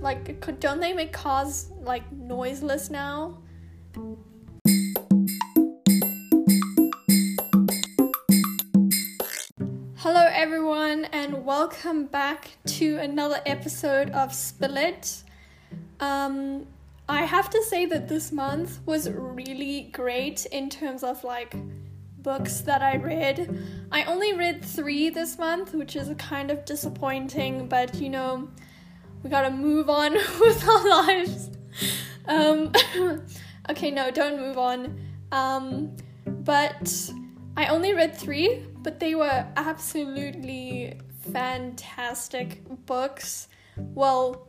Like, don't they make cars like noiseless now? Hello, everyone, and welcome back to another episode of Spill It. Um, I have to say that this month was really great in terms of like books that I read. I only read three this month, which is kind of disappointing, but you know, we gotta move on with our lives. Um, okay, no, don't move on. Um, but I only read three, but they were absolutely fantastic books. Well,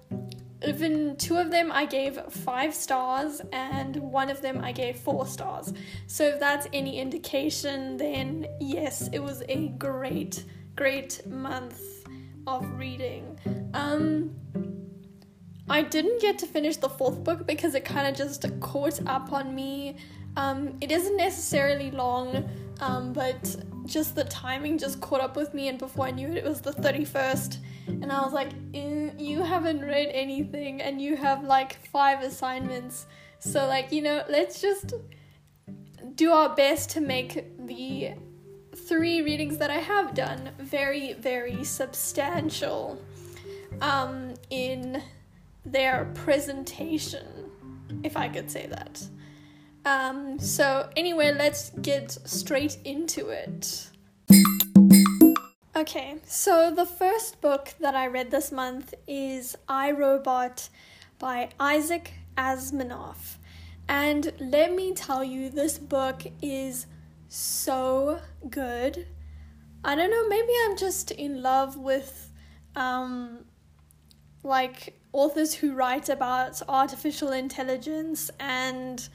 even two of them I gave five stars, and one of them I gave four stars. So, if that's any indication, then yes, it was a great, great month of reading. Um, I didn't get to finish the fourth book because it kind of just caught up on me. Um, it isn't necessarily long, um, but just the timing just caught up with me, and before I knew it, it was the 31st. And I was like, "Eh, you haven't read anything, and you have like five assignments. So, like, you know, let's just do our best to make the three readings that I have done very, very substantial um, in their presentation, if I could say that. Um, so, anyway, let's get straight into it. Okay, so the first book that I read this month is I Robot by Isaac Asimov. And let me tell you, this book is so good. I don't know, maybe I'm just in love with um, like authors who write about artificial intelligence and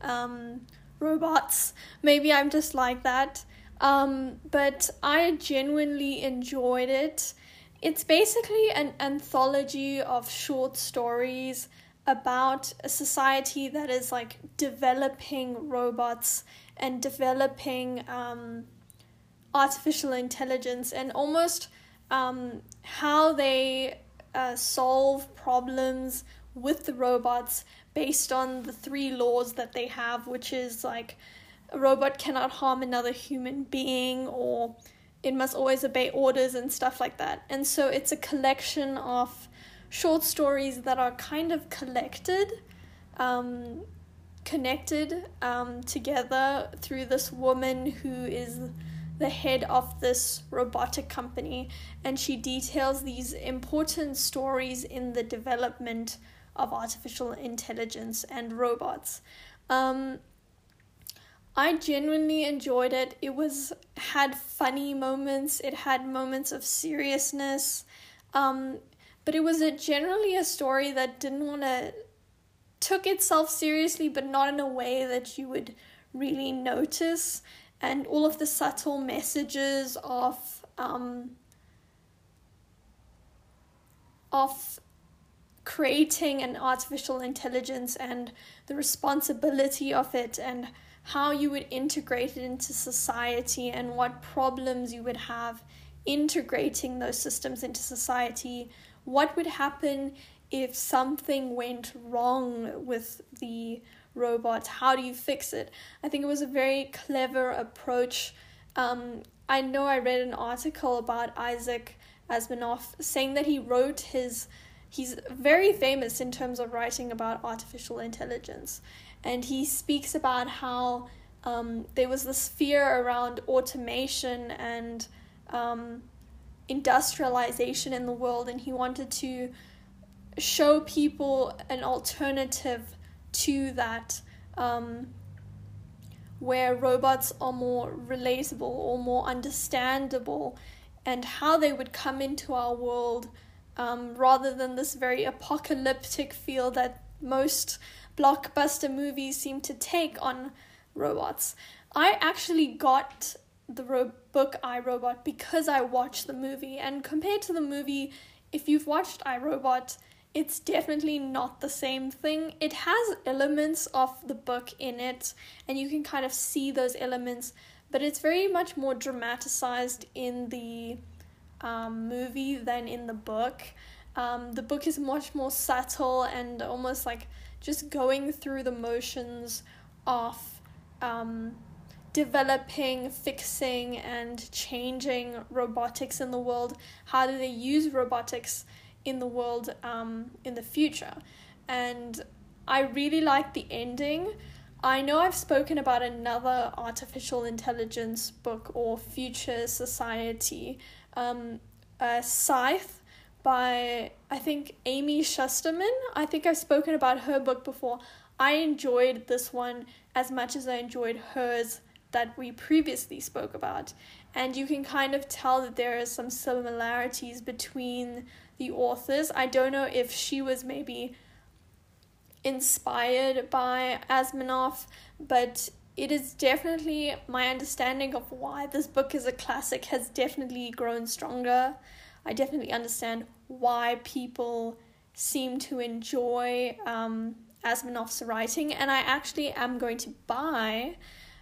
um, robots. Maybe I'm just like that. Um, but I genuinely enjoyed it. It's basically an anthology of short stories about a society that is like developing robots and developing um, artificial intelligence and almost um, how they uh, solve problems with the robots based on the three laws that they have, which is like a robot cannot harm another human being or it must always obey orders and stuff like that. And so it's a collection of short stories that are kind of collected, um, connected um, together through this woman who is the head of this robotic company, and she details these important stories in the development of artificial intelligence and robots. Um, I genuinely enjoyed it. It was had funny moments. It had moments of seriousness, um, but it was a generally a story that didn't want to took itself seriously, but not in a way that you would really notice. And all of the subtle messages of um, of creating an artificial intelligence and the responsibility of it and how you would integrate it into society and what problems you would have integrating those systems into society. What would happen if something went wrong with the robot? How do you fix it? I think it was a very clever approach. Um, I know I read an article about Isaac Asimov saying that he wrote his he's very famous in terms of writing about artificial intelligence and he speaks about how um, there was this fear around automation and um, industrialization in the world and he wanted to show people an alternative to that um, where robots are more relatable or more understandable and how they would come into our world um, rather than this very apocalyptic feel that most blockbuster movies seem to take on robots. I actually got the ro- book I Robot because I watched the movie, and compared to the movie, if you've watched I Robot, it's definitely not the same thing. It has elements of the book in it, and you can kind of see those elements, but it's very much more dramatized in the um, movie than in the book. Um, the book is much more subtle and almost like just going through the motions of um, developing, fixing, and changing robotics in the world. How do they use robotics in the world um, in the future? And I really like the ending. I know I've spoken about another artificial intelligence book or future society, um, uh, Scythe by I think Amy Shusterman. I think I've spoken about her book before. I enjoyed this one as much as I enjoyed hers that we previously spoke about. And you can kind of tell that there are some similarities between the authors. I don't know if she was maybe inspired by Asimov, but it is definitely my understanding of why this book is a classic has definitely grown stronger. I definitely understand why people seem to enjoy um, writing, and I actually am going to buy.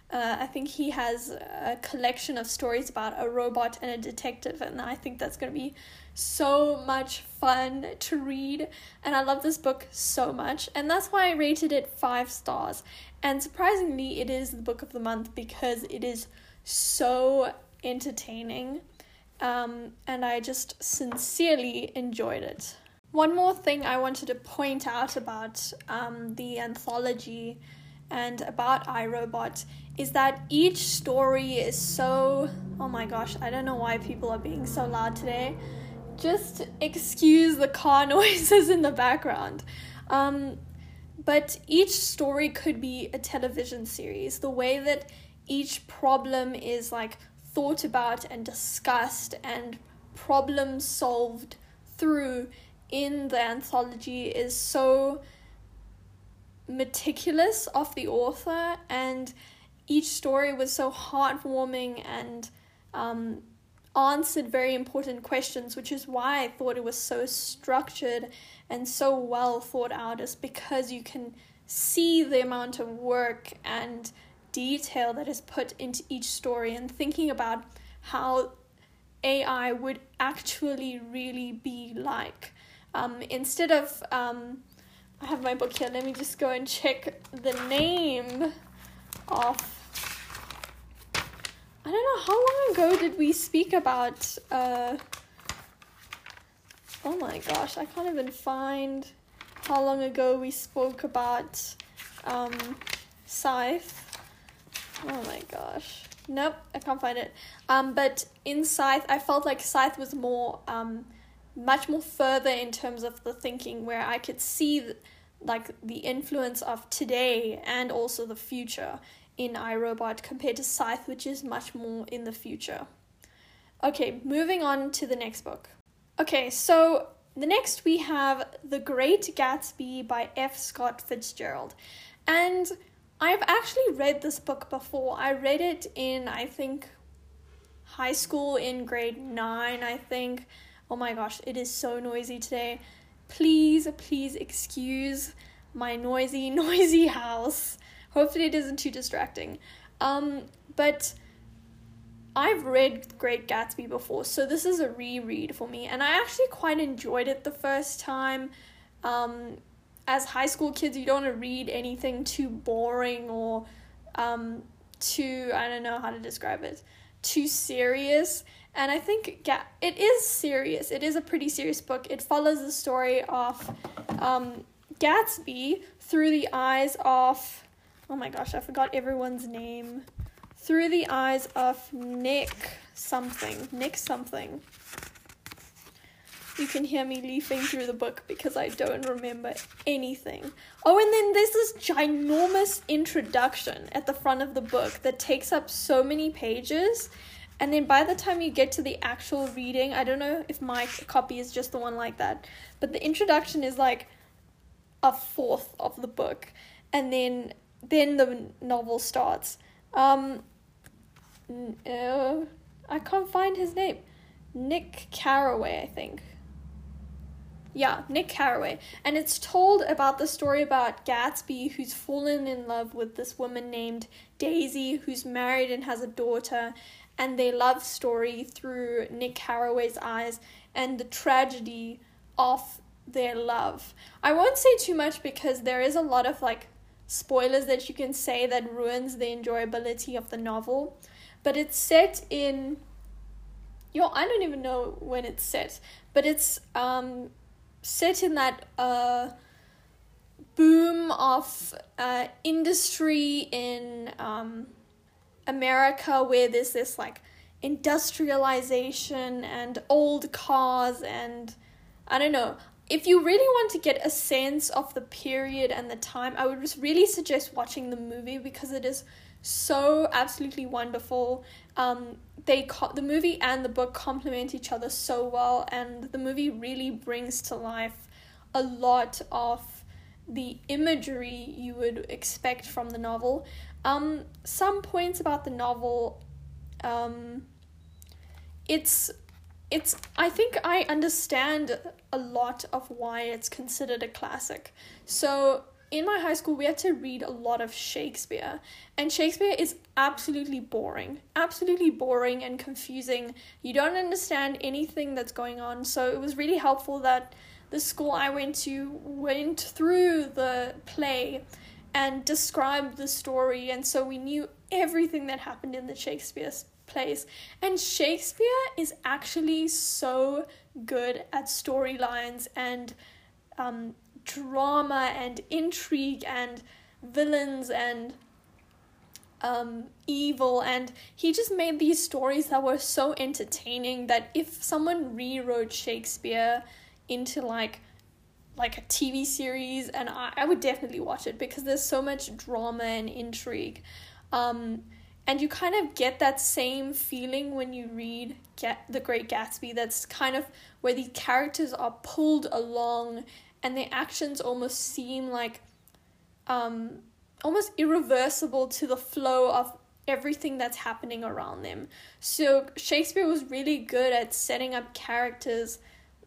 Uh, I think he has a collection of stories about a robot and a detective, and I think that's going to be so much fun to read. And I love this book so much, and that's why I rated it five stars. And surprisingly, it is the book of the month because it is so entertaining, um, and I just sincerely enjoyed it. One more thing I wanted to point out about um, the anthology and about I Robot is that each story is so. Oh my gosh, I don't know why people are being so loud today. Just excuse the car noises in the background. Um, but each story could be a television series. The way that each problem is like thought about and discussed and problem solved through in the anthology is so meticulous of the author and each story was so heartwarming and um, answered very important questions, which is why I thought it was so structured and so well thought out, is because you can see the amount of work and detail that is put into each story and thinking about how AI would actually really be like. Um, instead of, um, I have my book here, let me just go and check the name of. I don't know, how long ago did we speak about. Uh, oh my gosh, I can't even find how long ago we spoke about um, Scythe. Oh my gosh. Nope, I can't find it. Um, but in Scythe, I felt like Scythe was more um, much more further in terms of the thinking where I could see the, like the influence of today and also the future in I Robot compared to Scythe, which is much more in the future. Okay, moving on to the next book. Okay, so the next we have The Great Gatsby by F. Scott Fitzgerald. And I've actually read this book before. I read it in, I think, high school in grade 9, I think. Oh my gosh, it is so noisy today. Please, please excuse my noisy, noisy house. Hopefully, it isn't too distracting. Um, but I've read Great Gatsby before, so this is a reread for me, and I actually quite enjoyed it the first time. Um, as high school kids, you don't want to read anything too boring or um, too, I don't know how to describe it, too serious. And I think Ga- it is serious. It is a pretty serious book. It follows the story of um, Gatsby through the eyes of, oh my gosh, I forgot everyone's name. Through the eyes of Nick something. Nick something. You can hear me leafing through the book because I don't remember anything. Oh, and then there's this ginormous introduction at the front of the book that takes up so many pages and then by the time you get to the actual reading, I don't know if my copy is just the one like that, but the introduction is like a fourth of the book, and then then the novel starts. Um, uh, I can't find his name. Nick Carraway, I think. Yeah, Nick Carraway. And it's told about the story about Gatsby who's fallen in love with this woman named Daisy who's married and has a daughter and their love story through Nick Carraway's eyes and the tragedy of their love. I won't say too much because there is a lot of like spoilers that you can say that ruins the enjoyability of the novel. But it's set in yo, I don't even know when it's set, but it's um set in that uh boom of uh industry in um America where there's this like industrialization and old cars and I don't know if you really want to get a sense of the period and the time, I would just really suggest watching the movie because it is so absolutely wonderful. Um, they co- the movie and the book complement each other so well, and the movie really brings to life a lot of the imagery you would expect from the novel. Um, some points about the novel. Um, it's it's I think I understand a lot of why it's considered a classic. So in my high school we had to read a lot of Shakespeare and Shakespeare is absolutely boring. Absolutely boring and confusing. You don't understand anything that's going on. So it was really helpful that the school I went to went through the play and described the story and so we knew everything that happened in the Shakespeare plays. And Shakespeare is actually so good at storylines and um, drama and intrigue and villains and um, evil. And he just made these stories that were so entertaining that if someone rewrote Shakespeare into like like a TV series, and I, I would definitely watch it because there's so much drama and intrigue. Um, and you kind of get that same feeling when you read Get The Great Gatsby. That's kind of where the characters are pulled along and their actions almost seem like um, almost irreversible to the flow of everything that's happening around them. So Shakespeare was really good at setting up characters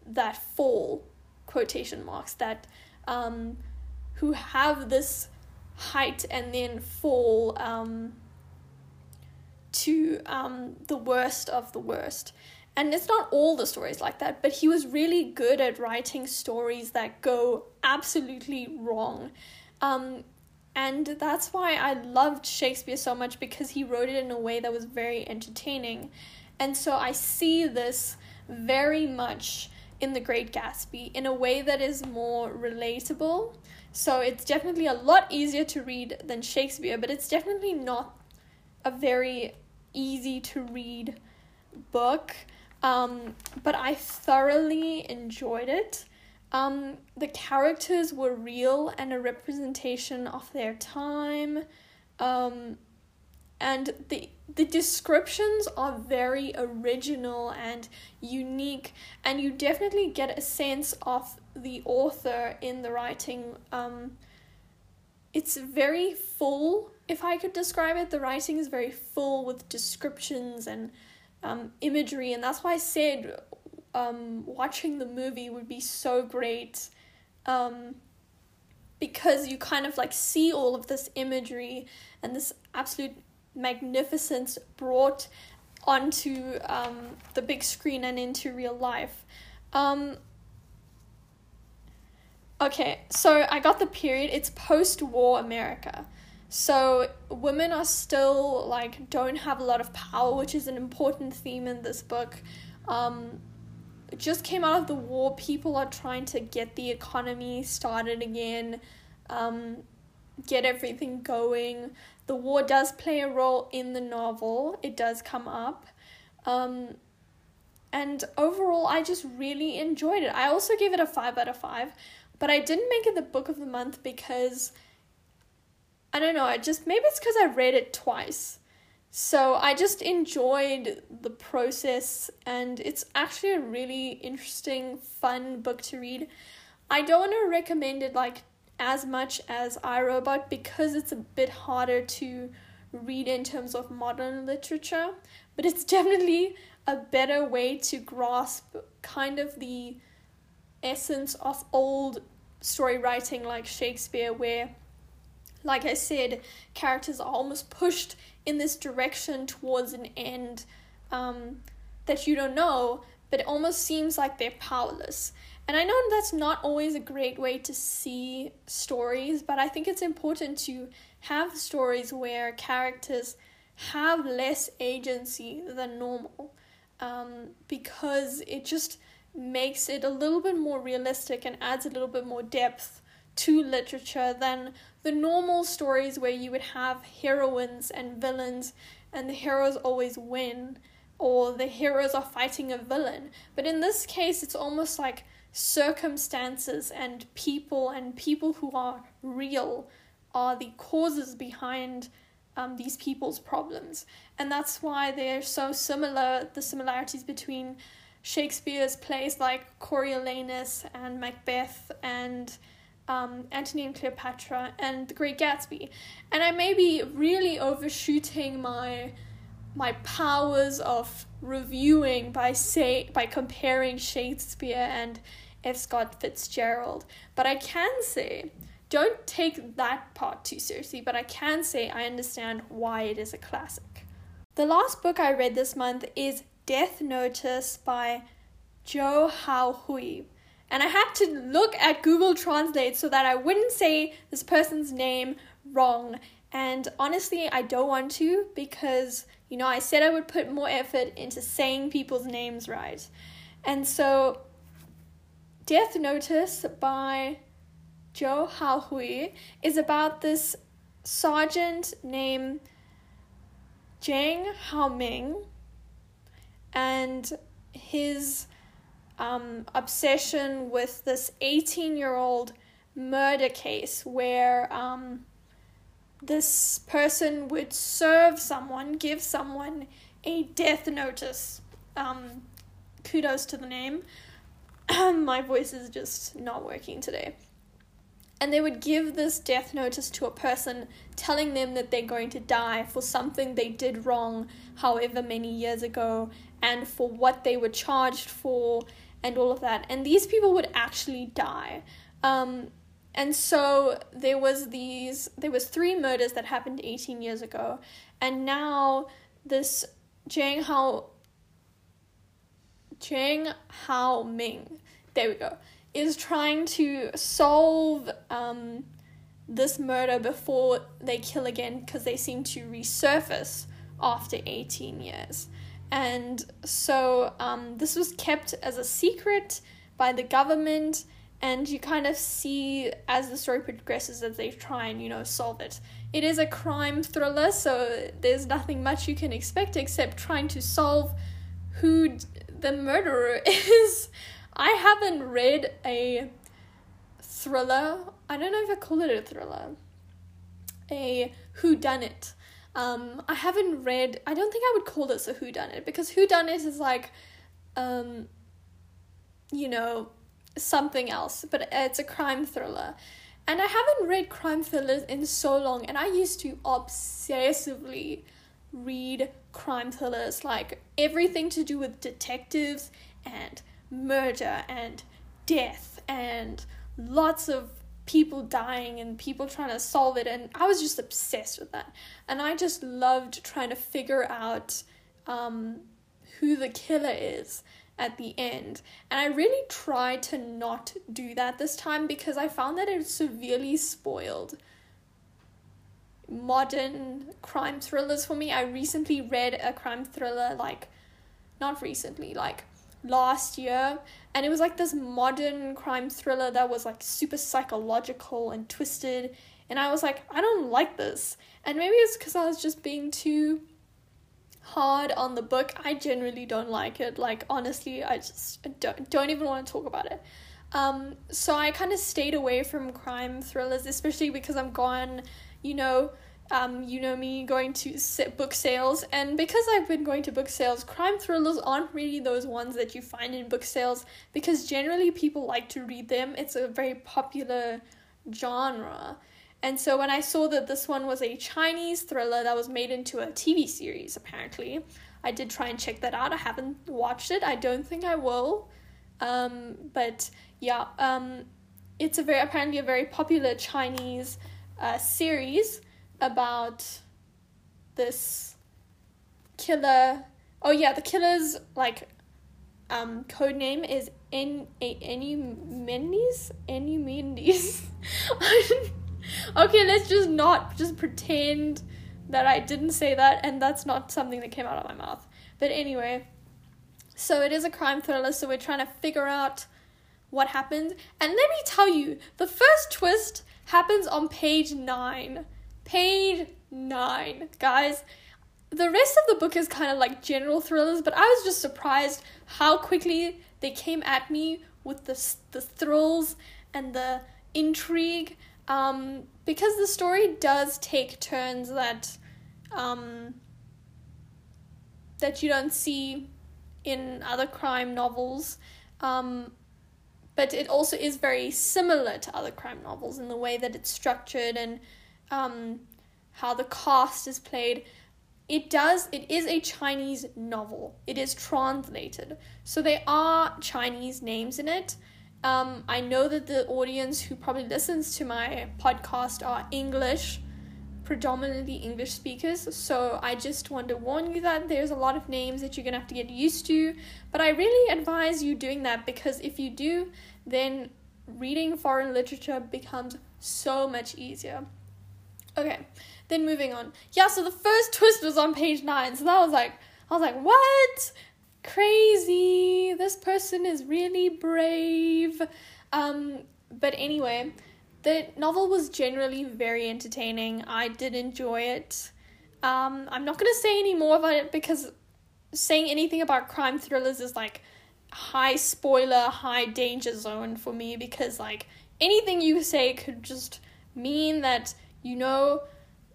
that fall, quotation marks, that um, who have this height and then fall. Um, to um, the worst of the worst. And it's not all the stories like that, but he was really good at writing stories that go absolutely wrong. Um, and that's why I loved Shakespeare so much because he wrote it in a way that was very entertaining. And so I see this very much in The Great Gatsby in a way that is more relatable. So it's definitely a lot easier to read than Shakespeare, but it's definitely not a very easy to read book. Um, but I thoroughly enjoyed it. Um, the characters were real and a representation of their time. Um, and the the descriptions are very original and unique and you definitely get a sense of the author in the writing um, it's very full if I could describe it, the writing is very full with descriptions and um, imagery, and that's why I said um, watching the movie would be so great um, because you kind of like see all of this imagery and this absolute magnificence brought onto um, the big screen and into real life. Um, okay, so I got the period, it's post war America. So women are still like don't have a lot of power, which is an important theme in this book. Um, just came out of the war. People are trying to get the economy started again, um, get everything going. The war does play a role in the novel. It does come up. Um, and overall, I just really enjoyed it. I also gave it a 5 out of 5, but I didn't make it the book of the month because I don't know, I just maybe it's because I read it twice. So I just enjoyed the process and it's actually a really interesting, fun book to read. I don't want to recommend it like as much as I Robot because it's a bit harder to read in terms of modern literature, but it's definitely a better way to grasp kind of the essence of old story writing like Shakespeare where like I said, characters are almost pushed in this direction towards an end um, that you don't know, but it almost seems like they're powerless. And I know that's not always a great way to see stories, but I think it's important to have stories where characters have less agency than normal um, because it just makes it a little bit more realistic and adds a little bit more depth to literature than the normal stories where you would have heroines and villains and the heroes always win or the heroes are fighting a villain. But in this case, it's almost like circumstances and people and people who are real are the causes behind um, these people's problems. And that's why they're so similar, the similarities between Shakespeare's plays like Coriolanus and Macbeth and um, Antony and Cleopatra and The Great Gatsby. And I may be really overshooting my my powers of reviewing by say by comparing Shakespeare and F. Scott Fitzgerald, but I can say don't take that part too seriously, but I can say I understand why it is a classic. The last book I read this month is Death Notice by Zhou Haohui. And I had to look at Google Translate so that I wouldn't say this person's name wrong. And honestly, I don't want to because, you know, I said I would put more effort into saying people's names right. And so, Death Notice by Zhou Haohui is about this sergeant named Zhang Haoming and his um, obsession with this 18 year old murder case where um, this person would serve someone, give someone a death notice. Um, kudos to the name. My voice is just not working today and they would give this death notice to a person telling them that they're going to die for something they did wrong however many years ago and for what they were charged for and all of that. And these people would actually die. Um, and so there was these there was three murders that happened 18 years ago. And now this Zhang Hao Zhang Hao Ming there we go is trying to solve um, this murder before they kill again because they seem to resurface after 18 years. And so um, this was kept as a secret by the government, and you kind of see as the story progresses that they try and, you know, solve it. It is a crime thriller, so there's nothing much you can expect except trying to solve who the murderer is. I haven't read a thriller. I don't know if I call it a thriller. A who done it. Um, I haven't read. I don't think I would call this a who done it because who done it is like, um, you know, something else. But it's a crime thriller, and I haven't read crime thrillers in so long. And I used to obsessively read crime thrillers, like everything to do with detectives and murder and death and lots of people dying and people trying to solve it and i was just obsessed with that. And i just loved trying to figure out um, who the killer is at the end. And i really tried to not do that this time because i found that it severely spoiled. Modern crime thrillers for me. I recently read a crime thriller like not recently like last year and it was like this modern crime thriller that was like super psychological and twisted and I was like I don't like this. And maybe it's cuz I was just being too hard on the book. I generally don't like it. Like honestly I just don't don't even want to talk about it. Um so I kind of stayed away from crime thrillers especially because I'm gone you know um, you know me going to book sales, and because I've been going to book sales, crime thrillers aren't really those ones that you find in book sales because generally people like to read them. It's a very popular genre. And so when I saw that this one was a Chinese thriller that was made into a TV series, apparently, I did try and check that out. I haven't watched it. I don't think I will. Um, but yeah, um, it's a very apparently a very popular Chinese uh, series about this killer. Oh yeah, the killer's like um code name is En Enumendes Enumendes. okay, let's just not just pretend that I didn't say that, and that's not something that came out of my mouth. But anyway, so it is a crime thriller, so we're trying to figure out what happens. And let me tell you, the first twist happens on page nine. Page nine, guys. The rest of the book is kind of like general thrillers, but I was just surprised how quickly they came at me with the the thrills and the intrigue. Um, because the story does take turns that um, that you don't see in other crime novels. Um, but it also is very similar to other crime novels in the way that it's structured and um, how the cast is played. It does, it is a Chinese novel. It is translated. So there are Chinese names in it. Um, I know that the audience who probably listens to my podcast are English predominantly English speakers, so I just want to warn you that there's a lot of names that you're gonna have to get used to. But I really advise you doing that because if you do, then reading foreign literature becomes so much easier. Okay, then moving on. Yeah, so the first twist was on page nine, so that was like, I was like, what? Crazy! This person is really brave. Um, but anyway, the novel was generally very entertaining. I did enjoy it. Um, I'm not gonna say any more about it because saying anything about crime thrillers is like high spoiler, high danger zone for me because like anything you say could just mean that you know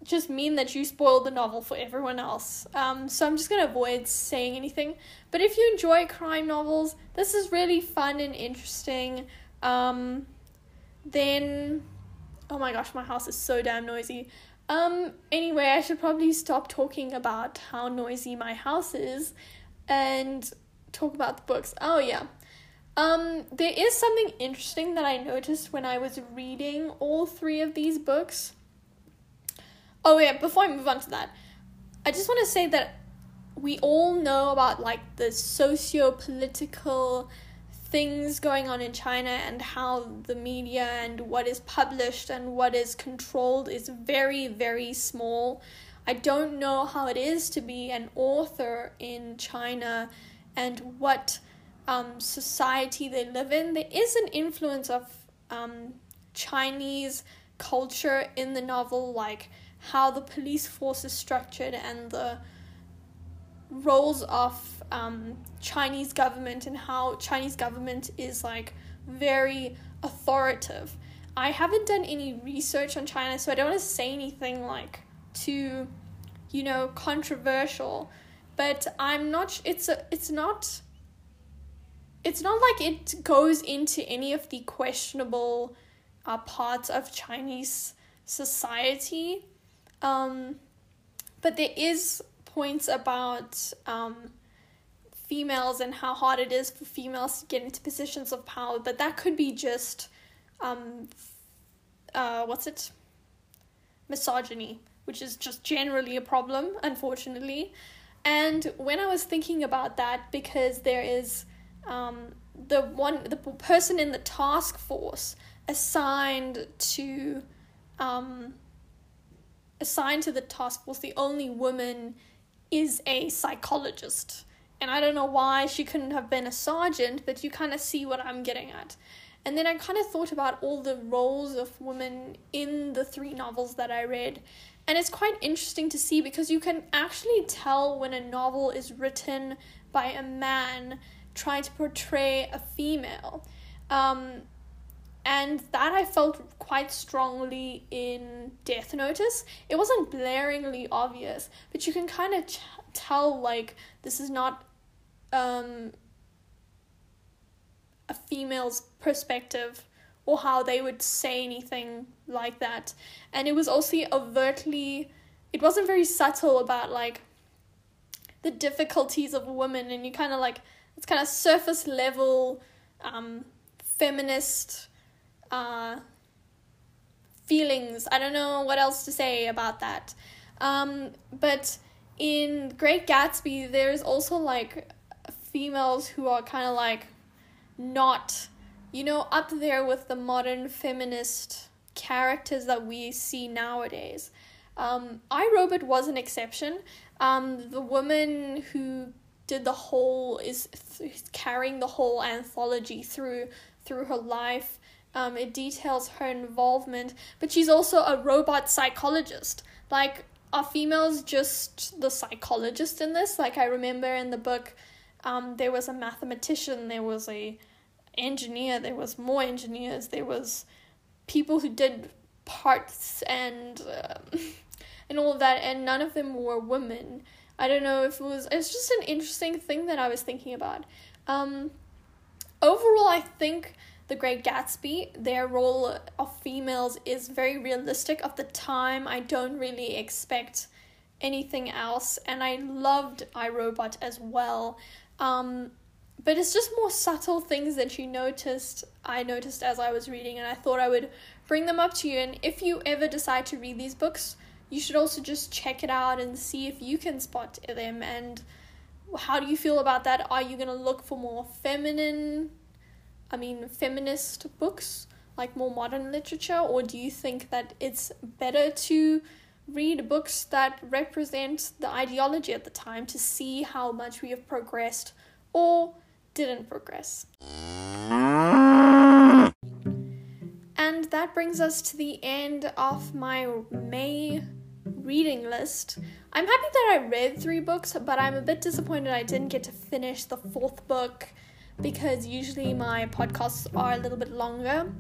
just mean that you spoiled the novel for everyone else. Um, so I'm just gonna avoid saying anything. But if you enjoy crime novels, this is really fun and interesting. Um, then oh my gosh, my house is so damn noisy. Um anyway, I should probably stop talking about how noisy my house is and talk about the books. Oh yeah. Um there is something interesting that I noticed when I was reading all three of these books. Oh yeah, before I move on to that, I just want to say that we all know about like the socio-political things going on in China and how the media and what is published and what is controlled is very, very small. I don't know how it is to be an author in China and what um, society they live in. There is an influence of um, Chinese culture in the novel, like how the police force is structured and the roles of um, Chinese government and how Chinese government is like very authoritative. I haven't done any research on China, so I don't want to say anything like too, you know, controversial. But I'm not. It's a. It's not. It's not like it goes into any of the questionable uh, parts of Chinese society. Um, but there is points about um, females and how hard it is for females to get into positions of power, but that could be just, um, uh, what's it? Misogyny, which is just generally a problem, unfortunately. And when I was thinking about that, because there is um, the one the person in the task force assigned to um, assigned to the task force, the only woman is a psychologist. And I don't know why she couldn't have been a sergeant, but you kind of see what I'm getting at. And then I kind of thought about all the roles of women in the three novels that I read. And it's quite interesting to see because you can actually tell when a novel is written by a man trying to portray a female. Um, and that I felt quite strongly in Death Notice. It wasn't blaringly obvious, but you can kind of ch- tell like this is not um, a female's perspective or how they would say anything like that. And it was also overtly, it wasn't very subtle about like the difficulties of women, and you kind of like it's kind of surface level um, feminist uh, feelings. I don't know what else to say about that. Um, but in Great Gatsby, there's also like females who are kind of like not, you know, up there with the modern feminist characters that we see nowadays. Um, Robot was an exception. Um, the woman who did the whole is th- carrying the whole anthology through through her life. Um, it details her involvement, but she's also a robot psychologist. Like, are females just the psychologist in this? Like, I remember in the book, um, there was a mathematician, there was a engineer, there was more engineers, there was people who did parts and um, and all of that, and none of them were women. I don't know if it was. It's just an interesting thing that I was thinking about. Um, overall, I think the Great Gatsby, their role of females is very realistic of the time. I don't really expect anything else, and I loved I Robot as well. Um, but it's just more subtle things that you noticed. I noticed as I was reading, and I thought I would bring them up to you. And if you ever decide to read these books, you should also just check it out and see if you can spot them. And how do you feel about that? Are you going to look for more feminine I mean, feminist books, like more modern literature, or do you think that it's better to read books that represent the ideology at the time to see how much we have progressed or didn't progress? And that brings us to the end of my May reading list. I'm happy that I read three books, but I'm a bit disappointed I didn't get to finish the fourth book because usually my podcasts are a little bit longer.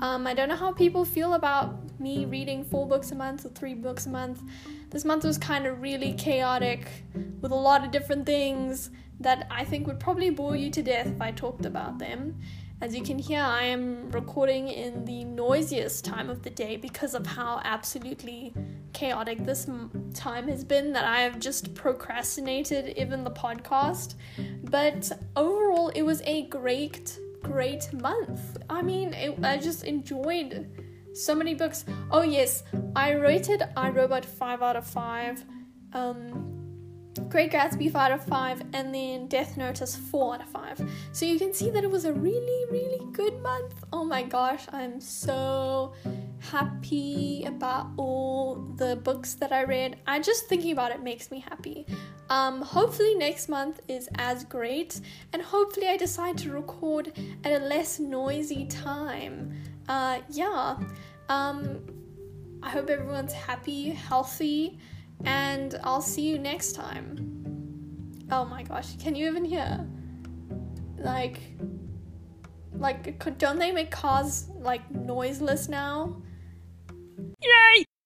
Um, I don't know how people feel about me reading four books a month or three books a month. This month was kind of really chaotic with a lot of different things that I think would probably bore you to death if I talked about them. As you can hear, I am recording in the noisiest time of the day because of how absolutely chaotic this time has been that I have just procrastinated even the podcast. But overall, it was a great, great month. I mean, it, I just enjoyed so many books. Oh, yes, I rated I Robot 5 out of 5. Um, Great Gatsby 5 out of 5, and then Death Notice 4 out of 5. So you can see that it was a really, really good month. Oh my gosh, I'm so happy about all the books that I read. I just thinking about it makes me happy. Um, hopefully next month is as great, and hopefully I decide to record at a less noisy time. Uh, yeah. Um, I hope everyone's happy, healthy and I'll see you next time. Oh my gosh, can you even hear? Like, like, don't they make cars like noiseless now? Yay!